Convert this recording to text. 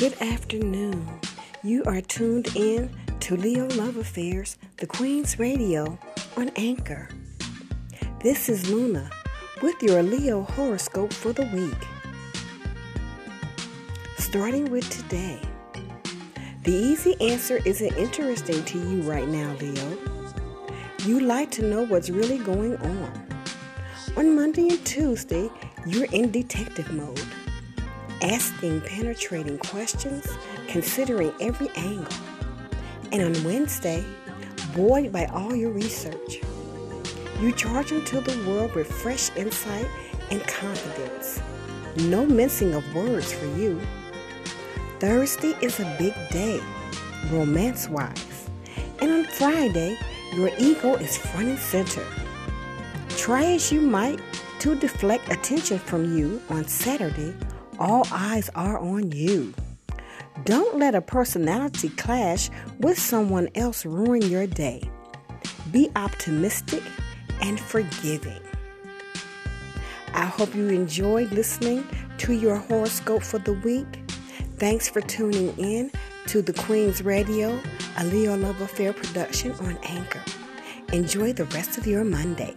Good afternoon. You are tuned in to Leo Love Affairs, the Queen's Radio on Anchor. This is Luna with your Leo horoscope for the week. Starting with today. The easy answer isn't interesting to you right now, Leo. You like to know what's really going on. On Monday and Tuesday, you're in detective mode asking penetrating questions, considering every angle. And on Wednesday, buoyed by all your research, you charge into the world with fresh insight and confidence. No mincing of words for you. Thursday is a big day, romance wise. And on Friday, your ego is front and center. Try as you might to deflect attention from you on Saturday all eyes are on you. Don't let a personality clash with someone else ruin your day. Be optimistic and forgiving. I hope you enjoyed listening to your horoscope for the week. Thanks for tuning in to the Queen's Radio, a Leo Love Affair production on Anchor. Enjoy the rest of your Monday.